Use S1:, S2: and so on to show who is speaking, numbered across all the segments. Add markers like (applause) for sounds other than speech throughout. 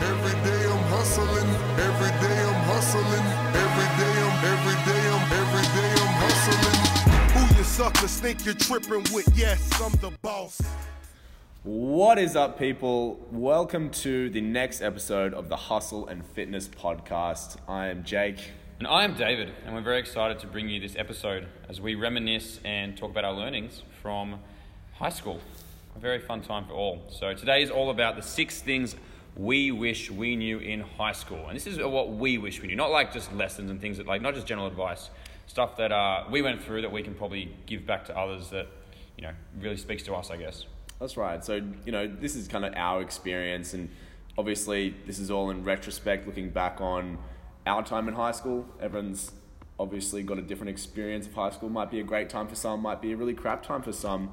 S1: Every day I'm hustling. Every day I'm hustling. Every day I'm, every day I'm, every day I'm hustling.
S2: Who you suckers think you're tripping with? Yes, I'm the boss.
S3: What is up, people? Welcome to the next episode of the Hustle and Fitness Podcast. I am Jake.
S4: And I am David, and we're very excited to bring you this episode as we reminisce and talk about our learnings from high school. A very fun time for all. So today is all about the six things we wish we knew in high school. And this is what we wish we knew, not like just lessons and things that, like, not just general advice, stuff that uh, we went through that we can probably give back to others that, you know, really speaks to us, I guess.
S3: That's right. So, you know, this is kind of our experience, and obviously, this is all in retrospect, looking back on our time in high school. Everyone's obviously got a different experience of high school. Might be a great time for some, might be a really crap time for some.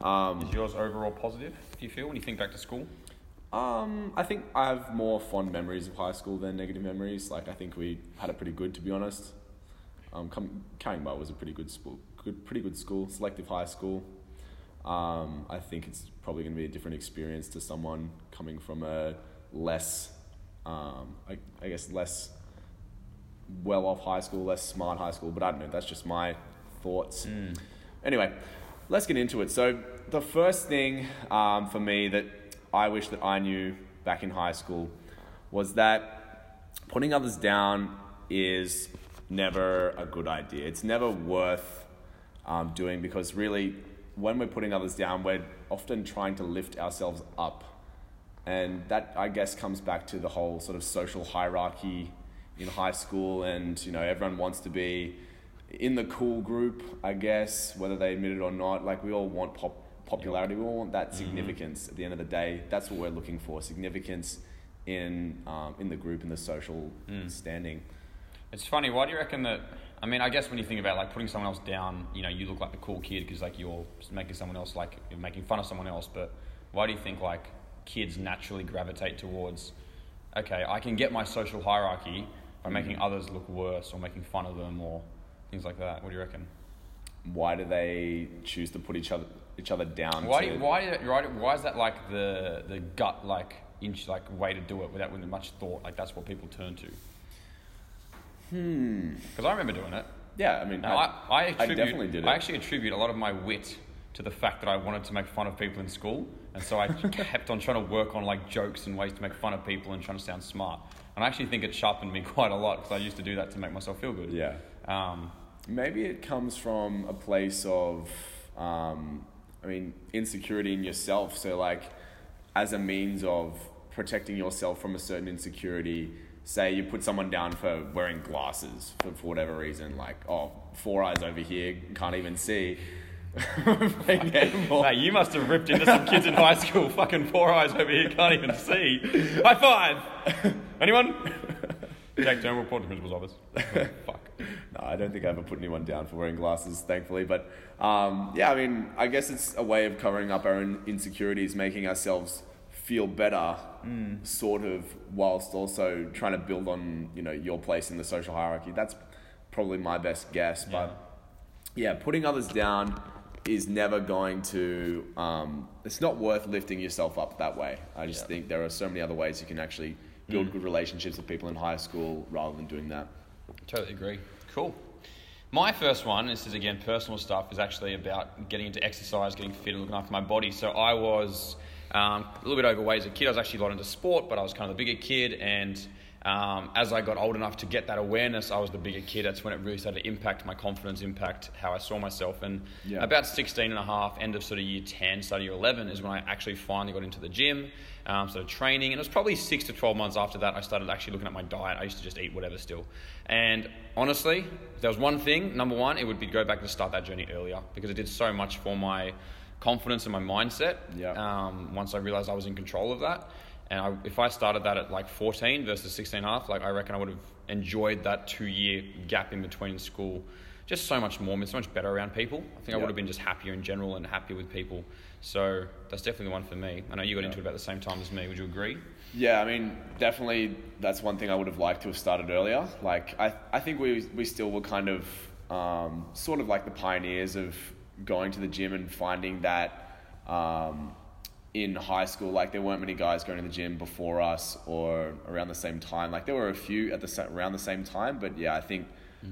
S3: Um,
S4: Is yours overall positive, do you feel, when you think back to school?
S3: Um, I think I have more fond memories of high school than negative memories. Like I think we had it pretty good, to be honest. Um, com- Caringbah was a pretty good school, good, pretty good school, selective high school. Um, I think it's probably going to be a different experience to someone coming from a less, um, I, I guess less well off high school, less smart high school. But I don't know. That's just my thoughts. Anyway, let's get into it. So the first thing um, for me that I wish that I knew back in high school was that putting others down is never a good idea. It's never worth um, doing because really, when we're putting others down, we're often trying to lift ourselves up. And that, I guess, comes back to the whole sort of social hierarchy in high school. And, you know, everyone wants to be in the cool group, I guess, whether they admit it or not. Like, we all want pop- popularity, we want that mm-hmm. significance at the end of the day. That's what we're looking for significance in, um, in the group, in the social mm. standing.
S4: It's funny. Why do you reckon that? I mean, I guess when you think about like putting someone else down, you know, you look like the cool kid because like you're making someone else like you're making fun of someone else. But why do you think like kids naturally gravitate towards? Okay, I can get my social hierarchy by making mm. others look worse or making fun of them or things like that. What do you reckon?
S3: Why do they choose to put each other each other down?
S4: Why? why? Why? Why is that like the the gut like inch like way to do it without with much thought? Like that's what people turn to. Hmm. Because I remember doing it.
S3: Yeah, I mean,
S4: No, I, I, attribute,
S3: definitely did it.
S4: I actually attribute a lot of my wit to the fact that I wanted to make fun of people in school, and so I (laughs) kept on trying to work on like jokes and ways to make fun of people and trying to sound smart. And I actually think it sharpened me (laughs) quite a lot because I used to do that to make myself feel good.
S3: yeah.
S4: Um,
S3: Maybe it comes from a place of, um, I mean, insecurity in yourself. So, like, as a means of protecting yourself from a certain insecurity, say you put someone down for wearing glasses for, for whatever reason, like, oh, four eyes over here, can't even see. (laughs)
S4: Mate, you must have ripped into some kids in high school. Fucking four eyes over here, can't even see. High five! Anyone? Jake, don't report to principal's office. (laughs) Fuck.
S3: No, I don't think I ever put anyone down for wearing glasses, thankfully. But um, yeah, I mean, I guess it's a way of covering up our own insecurities, making ourselves feel better, sort of, whilst also trying to build on you know your place in the social hierarchy. That's probably my best guess. But yeah, putting others down is never going to. Um, it's not worth lifting yourself up that way. I just
S4: Yeah.
S3: think there are so many other ways you can actually build good relationships with people in high school rather than doing that.
S4: Totally agree. Cool. My first one, this is again personal stuff, is actually about getting into exercise, getting fit, and looking after my body. So I was um, a little bit overweight as a kid. I was actually a lot into sport, but I was kind of the bigger kid. And um, as I got old enough to get that awareness, I was the bigger kid. That's when it really started to impact my confidence, impact how I saw myself. And
S3: Yeah.
S4: about 16 and a half, end of sort of year 10, start of year 11, is when I actually finally got into the gym, um, started training. And it was probably six to 12 months after that, I started actually looking at my diet. I used to just eat whatever still. And honestly, if there was one thing, number one, it would be go back to start that journey earlier because it did so much for my confidence and my mindset.
S3: Yeah.
S4: Um, once I realized I was in control of that. And I, if I started that at like 14 versus 16 and a half, like I reckon I would have enjoyed that two year gap in between school just so much more, so much better around people. I think I would have been just happier in general and happier with people. So that's definitely the one for me. I know you got into it about the same time as me. Would you agree?
S3: Yeah, I mean, definitely that's one thing I would have liked to have started earlier. Like, I, I think we, we still were kind of um, sort of like the pioneers of going to the gym and finding that um, in high school, like there weren't many guys going to the gym before us or around the same time. Like there were a few at the around the same time, but yeah, I think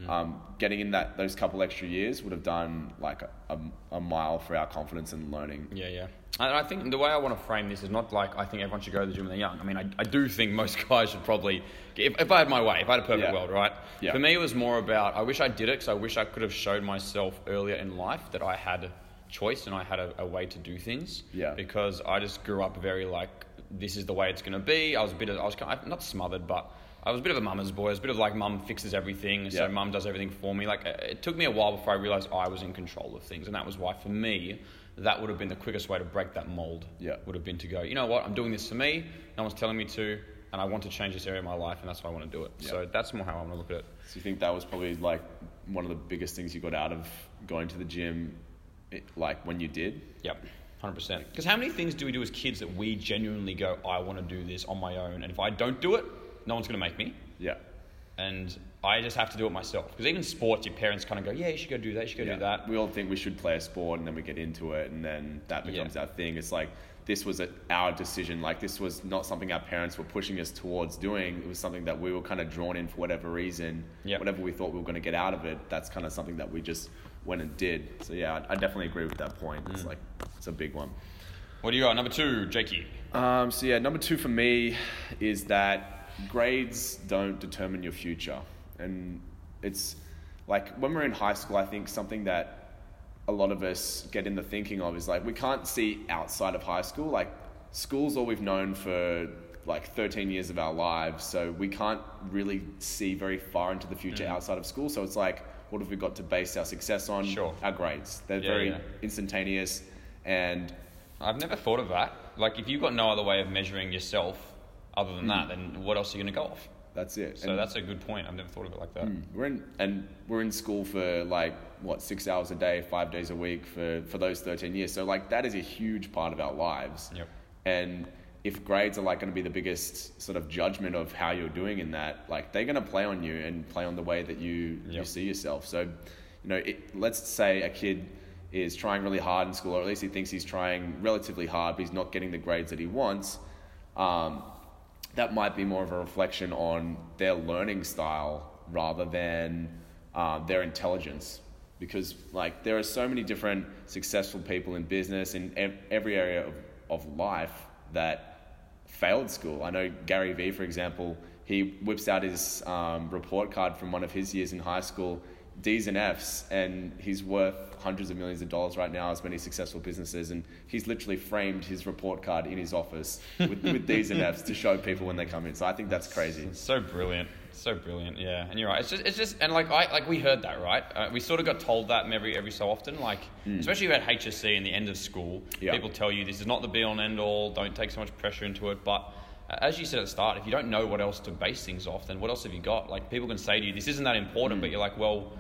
S3: um, getting in that those couple extra years would have done like a, a, a mile for our confidence and learning.
S4: Yeah, yeah. And I think the way I want to frame this is not like I think everyone should go to the gym when they're young. I mean, I, I do think most (laughs) guys should probably, if, if I had my way, if I had a perfect
S3: Yeah.
S4: world, right?
S3: Yeah.
S4: For me, it was more about I wish I did it because I wish I could have showed myself earlier in life that I had choice and I had a, a way to do things.
S3: Yeah.
S4: Because I just grew up very like this is the way it's going to be. I was a bit of I was kind of, not smothered, but I was a bit of a mama's boy. I was a bit of like mum fixes everything, so
S3: Yeah.
S4: mum does everything for me. Like it took me a while before I realized I was in control of things, and that was why for me that would have been the quickest way to break that mold.
S3: Yeah.
S4: would have been to go. You know what? I'm doing this for me. No one's telling me to, and I want to change this area of my life, and that's why I want to do it.
S3: Yeah.
S4: So that's more how I want to look at it.
S3: So you think that was probably like one of the biggest things you got out of going to the gym, like when you did?
S4: Yep. Hundred percent. Because how many things do we do as kids that we genuinely go, I want to do this on my own, and if I don't do it, no one's going to make me.
S3: Yeah.
S4: and I just have to do it myself. Because even sports, your parents kind of go, yeah, you should go do that, you should go
S3: yeah.
S4: do that.
S3: We all think we should play a sport and then we get into it and then that
S4: Yeah.
S3: becomes our thing. It's like this was a, our decision. Like this was not something our parents were pushing us towards doing. It was something that we were kind of drawn in for whatever reason.
S4: Yep.
S3: Whatever we thought we were going to get out of it, that's kind of something that we just went and did. So yeah, I, I definitely agree with that point. It's
S4: Mm.
S3: like it's a big one.
S4: What do you got? Number two, Jakey.
S3: Um, so yeah, number two for me is that grades don't determine your future, and it's like when we're in high school, I think something that a lot of us get in the thinking of is like we can't see outside of high school. Like school's all we've known for like 13 years of our lives, so we can't really see very far into the future mm. outside of school. So it's like, what have we got to base our success on?
S4: Sure.
S3: Our grades. They're
S4: Yeah,
S3: very
S4: yeah.
S3: instantaneous, and
S4: I've never thought of that. Like, if you've got no other way of measuring yourself other than hmm. that, then what else are you going to go off?
S3: That's it.
S4: So
S3: And-
S4: that's a good point. I've never thought of it like that.
S3: We're in and we're in school for like what six hours a day, five days a week for for those thirteen years. So like that is a huge part of our lives.
S4: Yep.
S3: And if grades are like going to be the biggest sort of judgment of how you're doing in that, like they're going to play on you and play on the way that you you see yourself. So, you know, it, let's say a kid is trying really hard in school, or at least he thinks he's trying relatively hard, but he's not getting the grades that he wants. Um, that might be more of a reflection on their learning style rather than um, their intelligence. Because like there are so many different successful people in business in every area of, of life that failed school. I know Gary Vee, for example, he whips out his um, report card from one of his years in high school, D's and F's, and he's worth hundreds of millions of dollars right now as many successful businesses. And he's literally framed his report card in his office with, with D's and F's to show people when they come in. So I think that's crazy.
S4: So brilliant. So brilliant, yeah. And you're right. It's just, it's just, and like I, like we heard that, right? Uh, we sort of got told that every, every so often, like especially at HSC and the end of school.
S3: Yeah.
S4: People tell you this is not the be all and end all. Don't take so much pressure into it. But uh, as you said at the start, if you don't know what else to base things off, then what else have you got? Like people can say to you, this isn't that important, but you're like, well.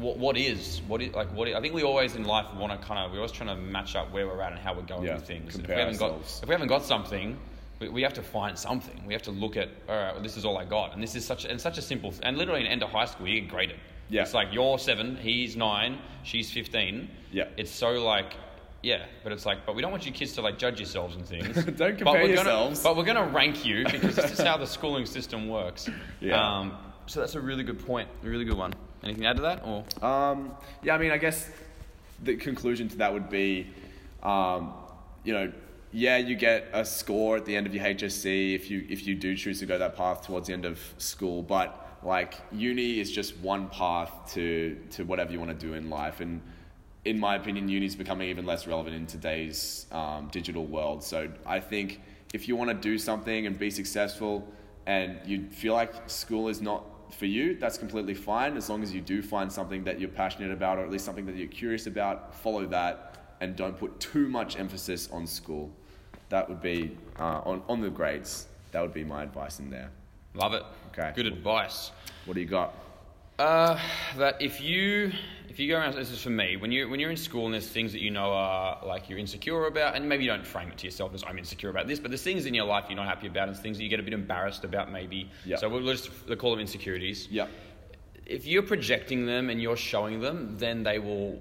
S4: What, what is what is like what is, I think we always in life want to kind of we're always trying to match up where we're at and how we're going
S3: Yeah,
S4: with things. If we haven't
S3: ourselves.
S4: got if we haven't got something, we, we have to find something. We have to look at, all right, well, this is all I got. And this is such, and such a simple, and literally in end of high school, you get graded.
S3: Yeah.
S4: It's like you're seven, he's nine, she's 15.
S3: Yeah.
S4: It's so like, yeah, but it's like, but we don't want you kids to like judge yourselves and things. (laughs)
S3: Don't
S4: but
S3: compare
S4: we're
S3: yourselves.
S4: Gonna, but we're going to rank you because this is how the schooling system works. (laughs)
S3: Yeah.
S4: Um, so that's a really good point, a really good one. Anything to add to that? Or
S3: Um, yeah, I mean, I guess the conclusion to that would be, um, you know, yeah, you get a score at the end of your HSC if you if you do choose to go that path towards the end of school, but like uni is just one path to to whatever you want to do in life, and in my opinion, uni is becoming even less relevant in today's um, digital world. So I think if you want to do something and be successful, and you feel like school is not for you, that's completely fine. As long as you do find something that you're passionate about, or at least something that you're curious about, follow that, and don't put too much emphasis on school. That would be uh, on on the grades. That would be my advice in there.
S4: love it.
S3: Okay.
S4: Good advice.
S3: What do you got?
S4: Uh, that if you if you go around, this is for me. When you when you're in school and there's things that you know are like you're insecure about, and maybe you don't frame it to yourself as I'm insecure about this, but there's things in your life you're not happy about, and things that you get a bit embarrassed about, maybe.
S3: Yeah.
S4: So we'll just they call them insecurities.
S3: Yeah.
S4: If you're projecting them and you're showing them, then they will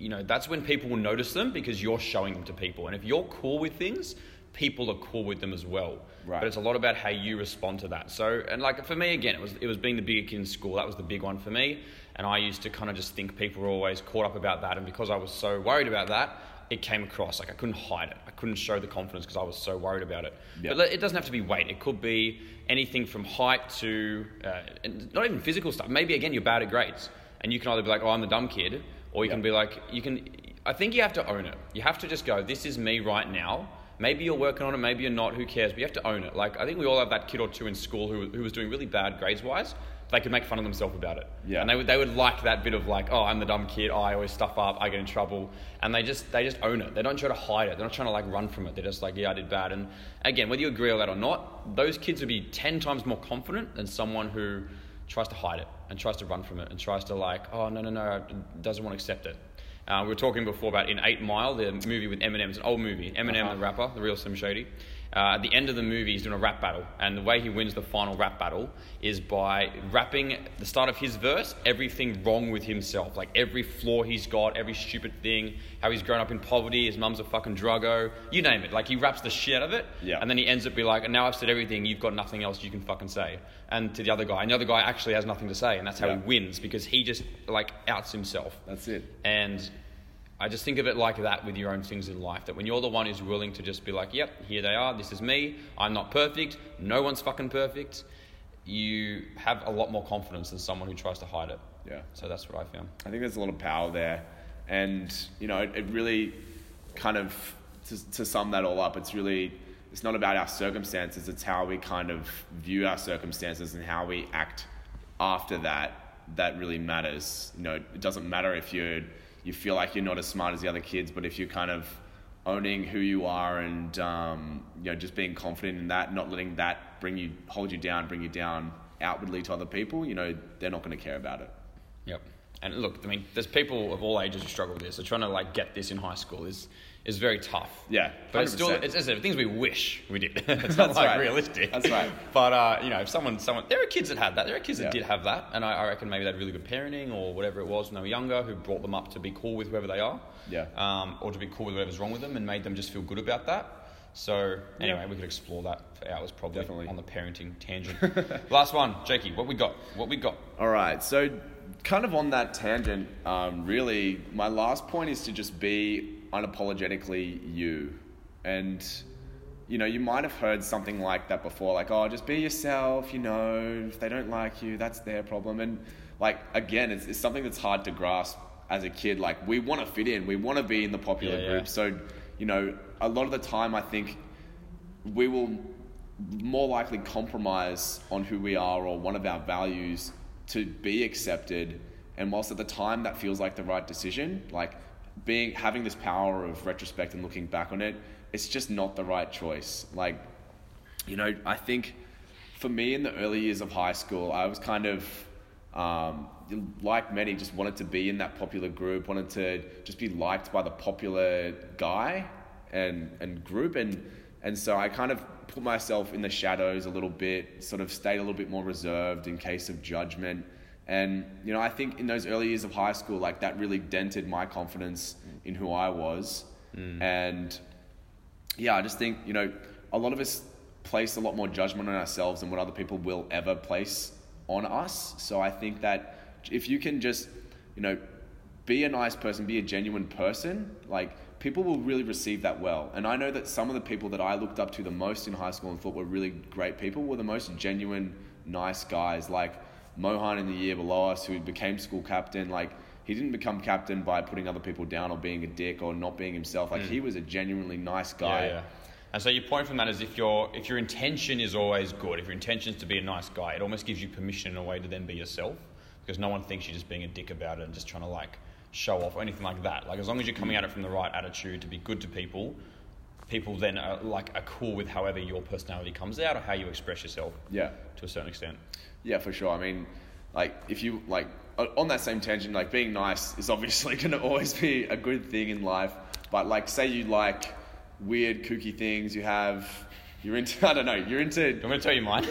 S4: you know, that's when people will notice them because you're showing them to people. And if you're cool with things, people are cool with them as well.
S3: Right.
S4: But it's a lot about how you respond to that. So, and like for me, again, it was it was being the bigger kid in school. That was the big one for me. And I used to kind of just think people were always caught up about that. And because I was so worried about that, it came across like I couldn't hide it. I couldn't show the confidence because I was so worried about it.
S3: Yeah.
S4: But it doesn't have to be weight. It could be anything from height to uh, and not even physical stuff. Maybe again you're bad at grades, and you can either be like, "Oh, I'm the dumb kid," or you
S3: Yeah.
S4: can be like, "You can." I think you have to own it. You have to just go, "This is me right now." Maybe you're working on it, maybe you're not. Who cares? But you have to own it. Like I think we all have that kid or two in school who, who was doing really bad grades wise. They could make fun of themselves about it.
S3: Yeah.
S4: And they would, they would like that bit of like, oh, I'm the dumb kid. Oh, I always stuff up. I get in trouble. And they just they just own it. They don't try to hide it. They're not trying to like run from it. They're just like, yeah, I did bad. And again, whether you agree with that or not, those kids would be ten times more confident than someone who tries to hide it and tries to run from it and tries to like, oh no no no, doesn't want to accept it. Uh, we were talking before about in Eight Mile, the movie with Eminem. It's an old movie. Eminem,
S3: Uh-huh.
S4: the rapper, the real Slim Shady. Uh, at the end of the movie, he's doing a rap battle, and the way he wins the final rap battle is by rapping the start of his verse everything wrong with himself, like every flaw he's got, every stupid thing, how he's grown up in poverty, his mum's a fucking druggo, you name it. Like he raps the shit out of it,
S3: Yeah.
S4: and then he ends up be like, and now I've said everything, you've got nothing else you can fucking say. And to the other guy, and the other guy actually has nothing to say, and that's how
S3: Yeah.
S4: he wins because he just like outs himself.
S3: That's it.
S4: And I just think of it like that with your own things in life. That when you're the one who's willing to just be like, yep, here they are, this is me, I'm not perfect, no one's fucking perfect, you have a lot more confidence than someone who tries to hide it.
S3: Yeah.
S4: So that's what I found.
S3: I think there's a lot of power there, and you know, it, really kind of to, to sum that all up, it's really it's not about our circumstances; it's how we kind of view our circumstances and how we act after that. That really matters. You know, it doesn't matter if you you feel like you're not as smart as the other kids, but if you're kind of owning who you are and um, you know just being confident in that, not letting that bring you hold you down, bring you down outwardly to other people, you know, they're not going to care about it.
S4: Yep. And look, I mean, there's people of all ages who struggle with this. So trying to like get this in high school is is very tough.
S3: Yeah,
S4: But it's still,
S3: 100%.
S4: it's, it's things we wish we did. (laughs) it's not
S3: That's
S4: like
S3: right.
S4: realistic.
S3: That's right. (laughs)
S4: But uh, you know, if someone, someone, there are kids that had that. There are kids that
S3: Yeah.
S4: did have that, and I, I reckon maybe they had really good parenting or whatever it was when they were younger, who brought them up to be cool with whoever they are.
S3: Yeah.
S4: Um, or to be cool with whatever's wrong with them, and made them just feel good about that. So anyway, we could explore that for hours probably
S3: Definitely.
S4: on the parenting tangent. (laughs) Last one, Jakey. What we got? What we got?
S3: All right, so kind of on that tangent, um, really, my last point is to just be unapologetically you. And, you know, you might have heard something like that before, like, oh, just be yourself, you know, if they don't like you, that's their problem. And, like, again, it's, it's something that's hard to grasp as a kid. Like, we want to fit in, we want to be in the popular
S4: Yeah, yeah.
S3: group. So, you know, a lot of the time, I think we will more likely compromise on who we are or one of our values to be accepted. And whilst at the time that feels like the right decision like being having this power of retrospect and looking back on it it's just not the right choice. Like you know i think for me in the early years of high school i was kind of um, like many just wanted to be in that popular group wanted to just be liked by the popular guy and and group. And and so I kind of put myself in the shadows a little bit, sort of stayed a little bit more reserved in case of judgment. And you know, I think in those early years of high school, like that really dented my confidence in who I was. Mm. And yeah, I just think you know a lot of us place a lot more judgment on ourselves than what other people will ever place on us. So I think that if you can just you know be a nice person, be a genuine person, like people will really receive that well. And I know that some of the people that I looked up to the most in high school and thought were really great people were the most genuine, nice guys. Like Mohan in the year below us, who became school captain, like he didn't become captain by putting other people down or being a dick or not being himself. Like he mm. was a genuinely nice guy.
S4: Yeah, yeah. And so your point from that is if your if your intention is always good, if your intention is to be a nice guy, it almost gives you permission in a way to then be yourself, because no one thinks you're just being a dick about it and just trying to like show off or anything like that. Like as long as you're coming at it from the right attitude to be good to people, people then are like are cool with however your personality comes out or how you express yourself
S3: Yeah.
S4: to a certain extent.
S3: Yeah, for sure. I mean, like if you like on that same tangent, like being nice is (laughs) obviously going to always be a good thing in life. But like, say you like weird, kooky things, you have You're into. (laughs) I don't know. You're into.
S4: I'm going to tell you mine.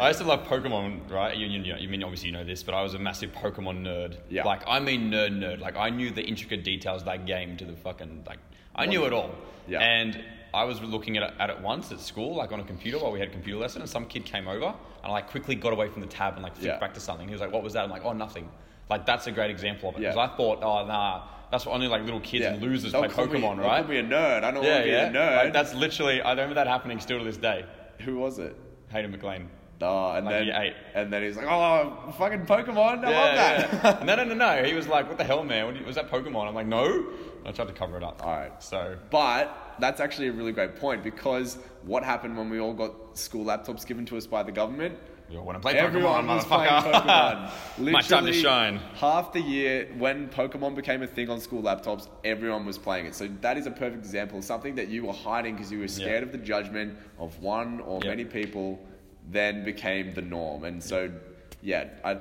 S4: I used to love Pokemon, right? You, you, you mean obviously you know this, but I was a massive Pokemon nerd.
S3: Yeah.
S4: Like I mean nerd nerd. Like I knew the intricate details of that game to the fucking like. I knew it all.
S3: Yeah.
S4: And I was looking at it, at it once at school, like on a computer while we had a computer lesson, and some kid came over and I like quickly got away from the tab and like flicked
S3: Yeah.
S4: back to something. He was like, "What was that?" I'm like, "Oh, nothing." Like that's a great example of it
S3: Yeah.
S4: because I thought, "Oh, nah." That's what only like little kids and losers
S3: They'll
S4: play
S3: me-
S4: Pokemon,
S3: they'll
S4: right?
S3: Call me a nerd. I don't
S4: yeah,
S3: want to be
S4: yeah.
S3: a nerd.
S4: Like, that's literally. I remember that happening still to this day.
S3: Who was it?
S4: Hayden McLean.
S3: Oh, and
S4: Like
S3: then and then he's like, "Oh, fucking Pokemon! I love that."
S4: yeah. (laughs) no, no, no, no. He was like, "What the hell, man? What you- was that Pokemon?" I'm like, "No." And I tried to cover it up.
S3: All right.
S4: So
S3: But that's actually a really great point because what happened when we all got school laptops given to us by the government?
S4: All want to play
S3: Everyone
S4: Pokemon,
S3: was playing
S4: motherfucker. (laughs)
S3: Pokemon.
S4: My time to shine.
S3: Half the year when Pokemon became a thing on school laptops, everyone was playing it. So that is a perfect example of something that you were hiding because you were scared of the judgment of one or many people, then became the norm. And so, yeah, I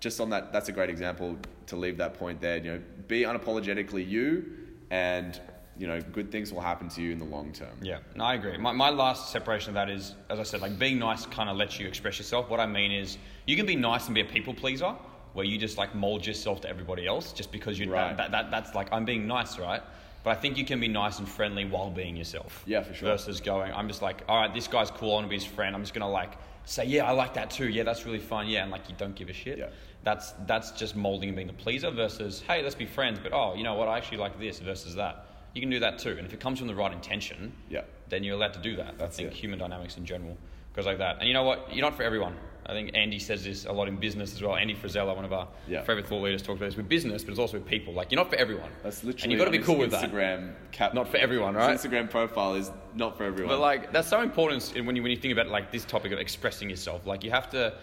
S3: just on that, that's a great example to leave that point there. You know, be unapologetically you, and you know, good things will happen to you in the long term.
S4: Yeah, no, I agree. My, my last separation of that is, as I said, like being nice kind of lets you express yourself. What I mean is, you can be nice and be a people pleaser, where you just like mold yourself to everybody else just because you
S3: Right.
S4: that, that, that's like I'm being nice, right? But I think you can be nice and friendly while being yourself.
S3: Yeah, for sure.
S4: Versus going, I'm just like, all right, this guy's cool. I want to be his friend. I'm just gonna like say, yeah, I like that too. Yeah, that's really fun. Yeah, and like you don't give a shit.
S3: Yeah.
S4: That's that's just molding and being a pleaser versus, hey, let's be friends. But oh, you know what? I actually like this versus that. You can do that too. And if it comes from the right intention,
S3: Yeah.
S4: then you're allowed to do that.
S3: That's
S4: I think
S3: it.
S4: human dynamics in general goes like that. And you know what? You're not for everyone. I think Andy says this a lot in business as well. Andy Frisella, one of our
S3: Yeah.
S4: favorite thought leaders, talks about this with business, but it's also with people. Like you're not for everyone.
S3: That's literally
S4: and you've got to be
S3: his
S4: cool with that.
S3: Instagram cap.
S4: Not for everyone,
S3: his
S4: right?
S3: Instagram profile is not for everyone.
S4: But like that's so important in- when you when you think about like this topic of expressing yourself. Like you have to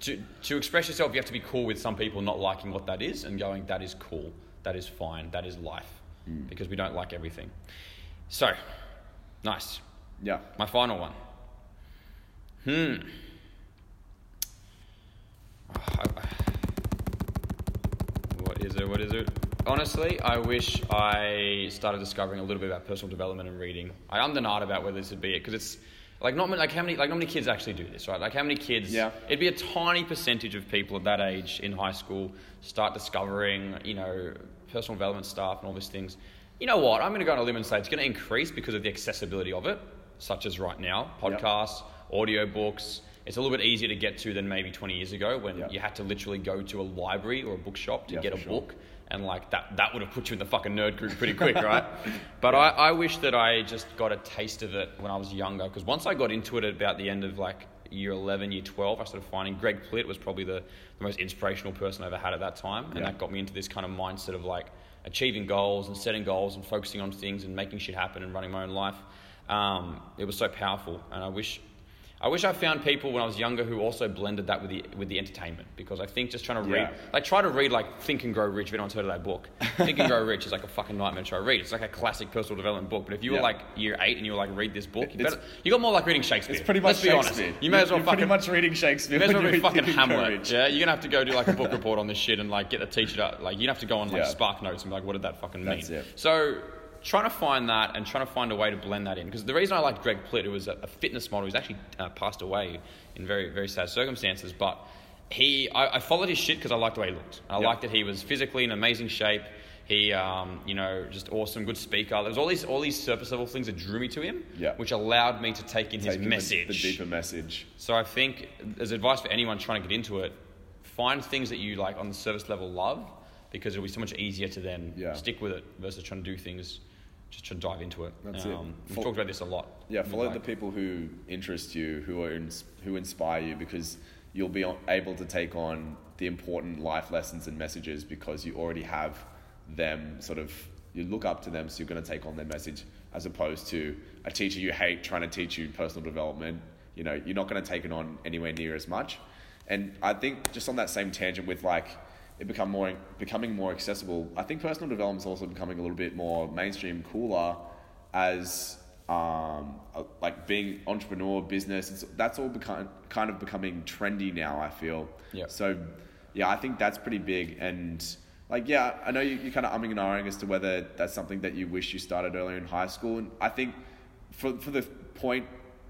S4: to to express yourself. You have to be cool with some people not liking what that is and going that is cool, that is fine, that is life, because we don't like everything. So, nice.
S3: yeah.
S4: My final one. Hmm. (sighs) What is it? What is it? Honestly, I wish I started discovering a little bit about personal development and reading. I am nut about whether this would be it because it's like not like how many like not many kids actually do this, right? Like how many kids?
S3: Yeah.
S4: It'd be a tiny percentage of people at that age in high school start discovering, you know, personal development staff and all these things. You know what? I'm going to go on a limb and say it's going to increase because of the accessibility of it, such as right now,
S3: Yep.
S4: podcasts, audio books. It's a little bit easier to get to than maybe 20 years ago when
S3: Yep.
S4: you had to literally go to a library or a bookshop to get a
S3: sure.
S4: book. And like that, that would have put you in the fucking nerd group pretty quick, (laughs) right? But I, I wish that I just got a taste of it when I was younger. Because once I got into it at about the end of like year 11, year 12, I started finding Greg Plitt was probably the, the most inspirational person I ever had at that time. And
S3: Yeah.
S4: that got me into this kind of mindset of like achieving goals and setting goals and focusing on things and making shit happen and running my own life. Um, it was so powerful. And I wish. I wish I found people when I was younger who also blended that with the with the entertainment because I think just trying to read
S3: Yeah.
S4: like try to read like Think and Grow Rich. If anyone's heard of that book, (laughs) Think and Grow Rich is like a fucking nightmare to try to read. It's like a classic personal development book. But if you were like year eight and you were like read this book, you, better, you got more like reading Shakespeare.
S3: It's pretty much
S4: Let's be honest.
S3: Shakespeare.
S4: You may as well
S3: You're
S4: fucking
S3: pretty much reading Shakespeare.
S4: you may as well
S3: when
S4: read
S3: you're
S4: fucking Hamlet. Yeah, you're gonna have to go do like a book (laughs) report on this shit and like get the teacher to like you have to go on like
S3: Yeah.
S4: Spark Notes and be like, what did that fucking mean? So trying to find that and trying to find a way to blend that in because the reason I liked Greg Plitt, who was a, a fitness model, he's actually uh, passed away in very very sad circumstances, but he I, I followed his shit because I liked the way he looked. I
S3: Yeah.
S4: liked that he was physically in amazing shape. He, um, you know, just awesome, good speaker. There was all these all these surface level things that drew me to him,
S3: Yeah.
S4: which allowed me to take in his
S3: Taking the-
S4: message.
S3: The, deeper message.
S4: So I think as advice for anyone trying to get into it, find things that you like on the service level love because it'll be so much easier to then
S3: Yeah.
S4: stick with it versus trying to do things just to dive into it.
S3: That's it.
S4: um, We've
S3: Fol-
S4: talked about this a lot.
S3: Yeah, follow
S4: Like-
S3: the people who interest you, who are ins- who inspire you, because you'll be able to take on the important life lessons and messages because you already have them. Sort of, you look up to them, so you're going to take on their message, as opposed to a teacher you hate trying to teach you personal development. You know, you're not going to take it on anywhere near as much. And I think just on that same tangent with like it become more becoming more accessible. I think personal development is also becoming a little bit more mainstream, cooler, as um, like being entrepreneur, business. It's, that's all become kind of becoming trendy now. I feel.
S4: Yep.
S3: So, yeah, I think that's pretty big. And like, yeah, I know you, you're kind of umming and ahhing as to whether that's something that you wish you started earlier in high school. And I think for for the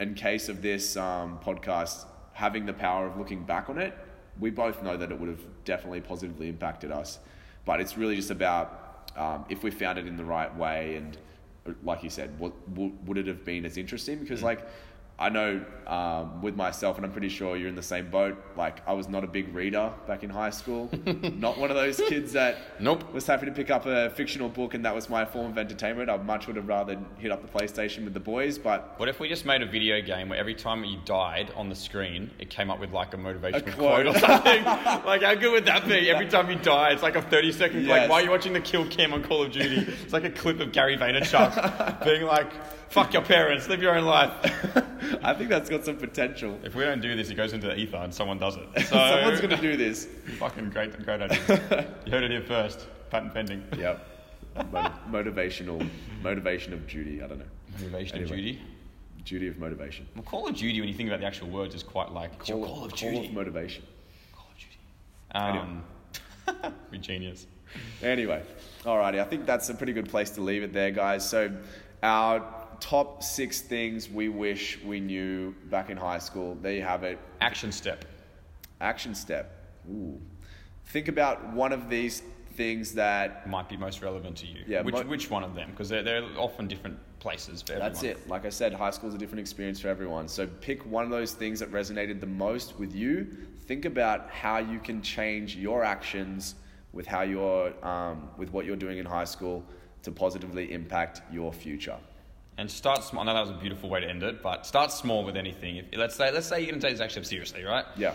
S3: and case of this um, podcast having the power of looking back on it, we both know that it would have definitely positively impacted us. But it's really just about um, if we found it in the right way and, uh, like you said, what, would would it have been as interesting? Because like. I know um, with myself, and I'm pretty sure you're in the same boat. Like, I was not a big reader back in high school. (laughs) not one of those kids that
S4: Nope.
S3: was happy to pick up a fictional book, and that was my form of entertainment. I much would have rather hit up the PlayStation with the boys, but
S4: What if we just made a video game where every time you died on the screen, it came up with like a motivational
S3: A
S4: quote.
S3: quote.
S4: or something? (laughs) like, how good would that be? Every time you die, it's like a 30 second, like, why are you watching the kill cam on Call of Duty? It's like a clip of Gary Vaynerchuk (laughs) being like, fuck your parents, live your own life.
S3: I think that's got some potential.
S4: If we don't do this, it goes into the ether and someone does it. (laughs) So,
S3: Someone's going to do this.
S4: Fucking great, great idea. (laughs) you heard it here first. Patent pending.
S3: Yep. Mot- motivational, motivation of duty. I don't know.
S4: Motivation of duty.
S3: Duty of motivation.
S4: Well, Call of Duty, when you think about the actual words, is quite like your Call of Duty.
S3: of motivation.
S4: Call of Duty. Um, (laughs) we genius.
S3: Anyway, alrighty. I think that's a pretty good place to leave it there, guys. So, our top six things we wish we knew back in high school. There you have it.
S4: Action step.
S3: Action step. Ooh. Think about one of these things that.
S4: might be most relevant to you.
S3: Yeah,
S4: Which,
S3: mo-
S4: which one of them? Because they're, they're often different places for everyone.
S3: That's it. Like I said, high school is a different experience for everyone. So pick one of those things that resonated the most with you. Think about how you can change your actions with how you're um, with what you're doing in high school to positively impact your future.
S4: And start small. I know that was a beautiful way to end it, but start small with anything. If, let's say let's say you're going to take this action seriously, right?
S3: Yeah.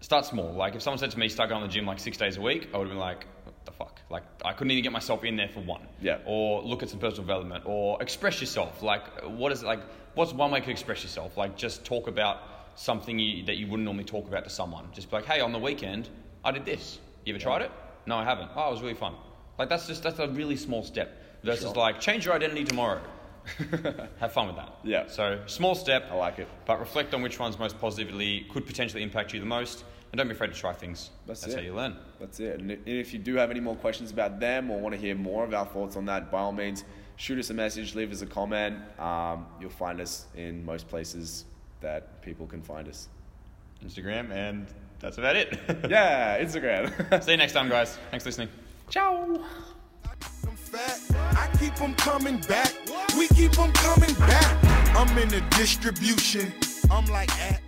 S4: Start small. Like if someone said to me, start going to the gym like six days a week, I would have been like, what the fuck? Like I couldn't even get myself in there for one.
S3: Yeah.
S4: Or look at some personal development, or express yourself. Like what is it like? What's one way to express yourself? Like just talk about something you, that you wouldn't normally talk about to someone. Just be like, hey, on the weekend, I did this. You ever tried it? No, I haven't. Oh, it was really fun. Like that's just that's a really small step. Versus
S3: Sure.
S4: like change your identity tomorrow. (laughs) Have fun with that.
S3: Yeah.
S4: So small step.
S3: I like it.
S4: But reflect on which ones most positively could potentially impact you the most, and don't be afraid to try things.
S3: That's
S4: That's
S3: it.
S4: how you learn.
S3: That's it. And and if you do have any more questions about them or want to hear more of our thoughts on that, by all means, shoot us a message, leave us a comment. Um, you'll find us in most places that people can find us.
S4: Instagram, and that's about it. (laughs)
S3: Yeah, Instagram.
S4: See you next time, guys. Thanks for listening.
S3: Ciao.
S2: I'm keep them coming back. We keep them coming back. I'm in the distribution. I'm like at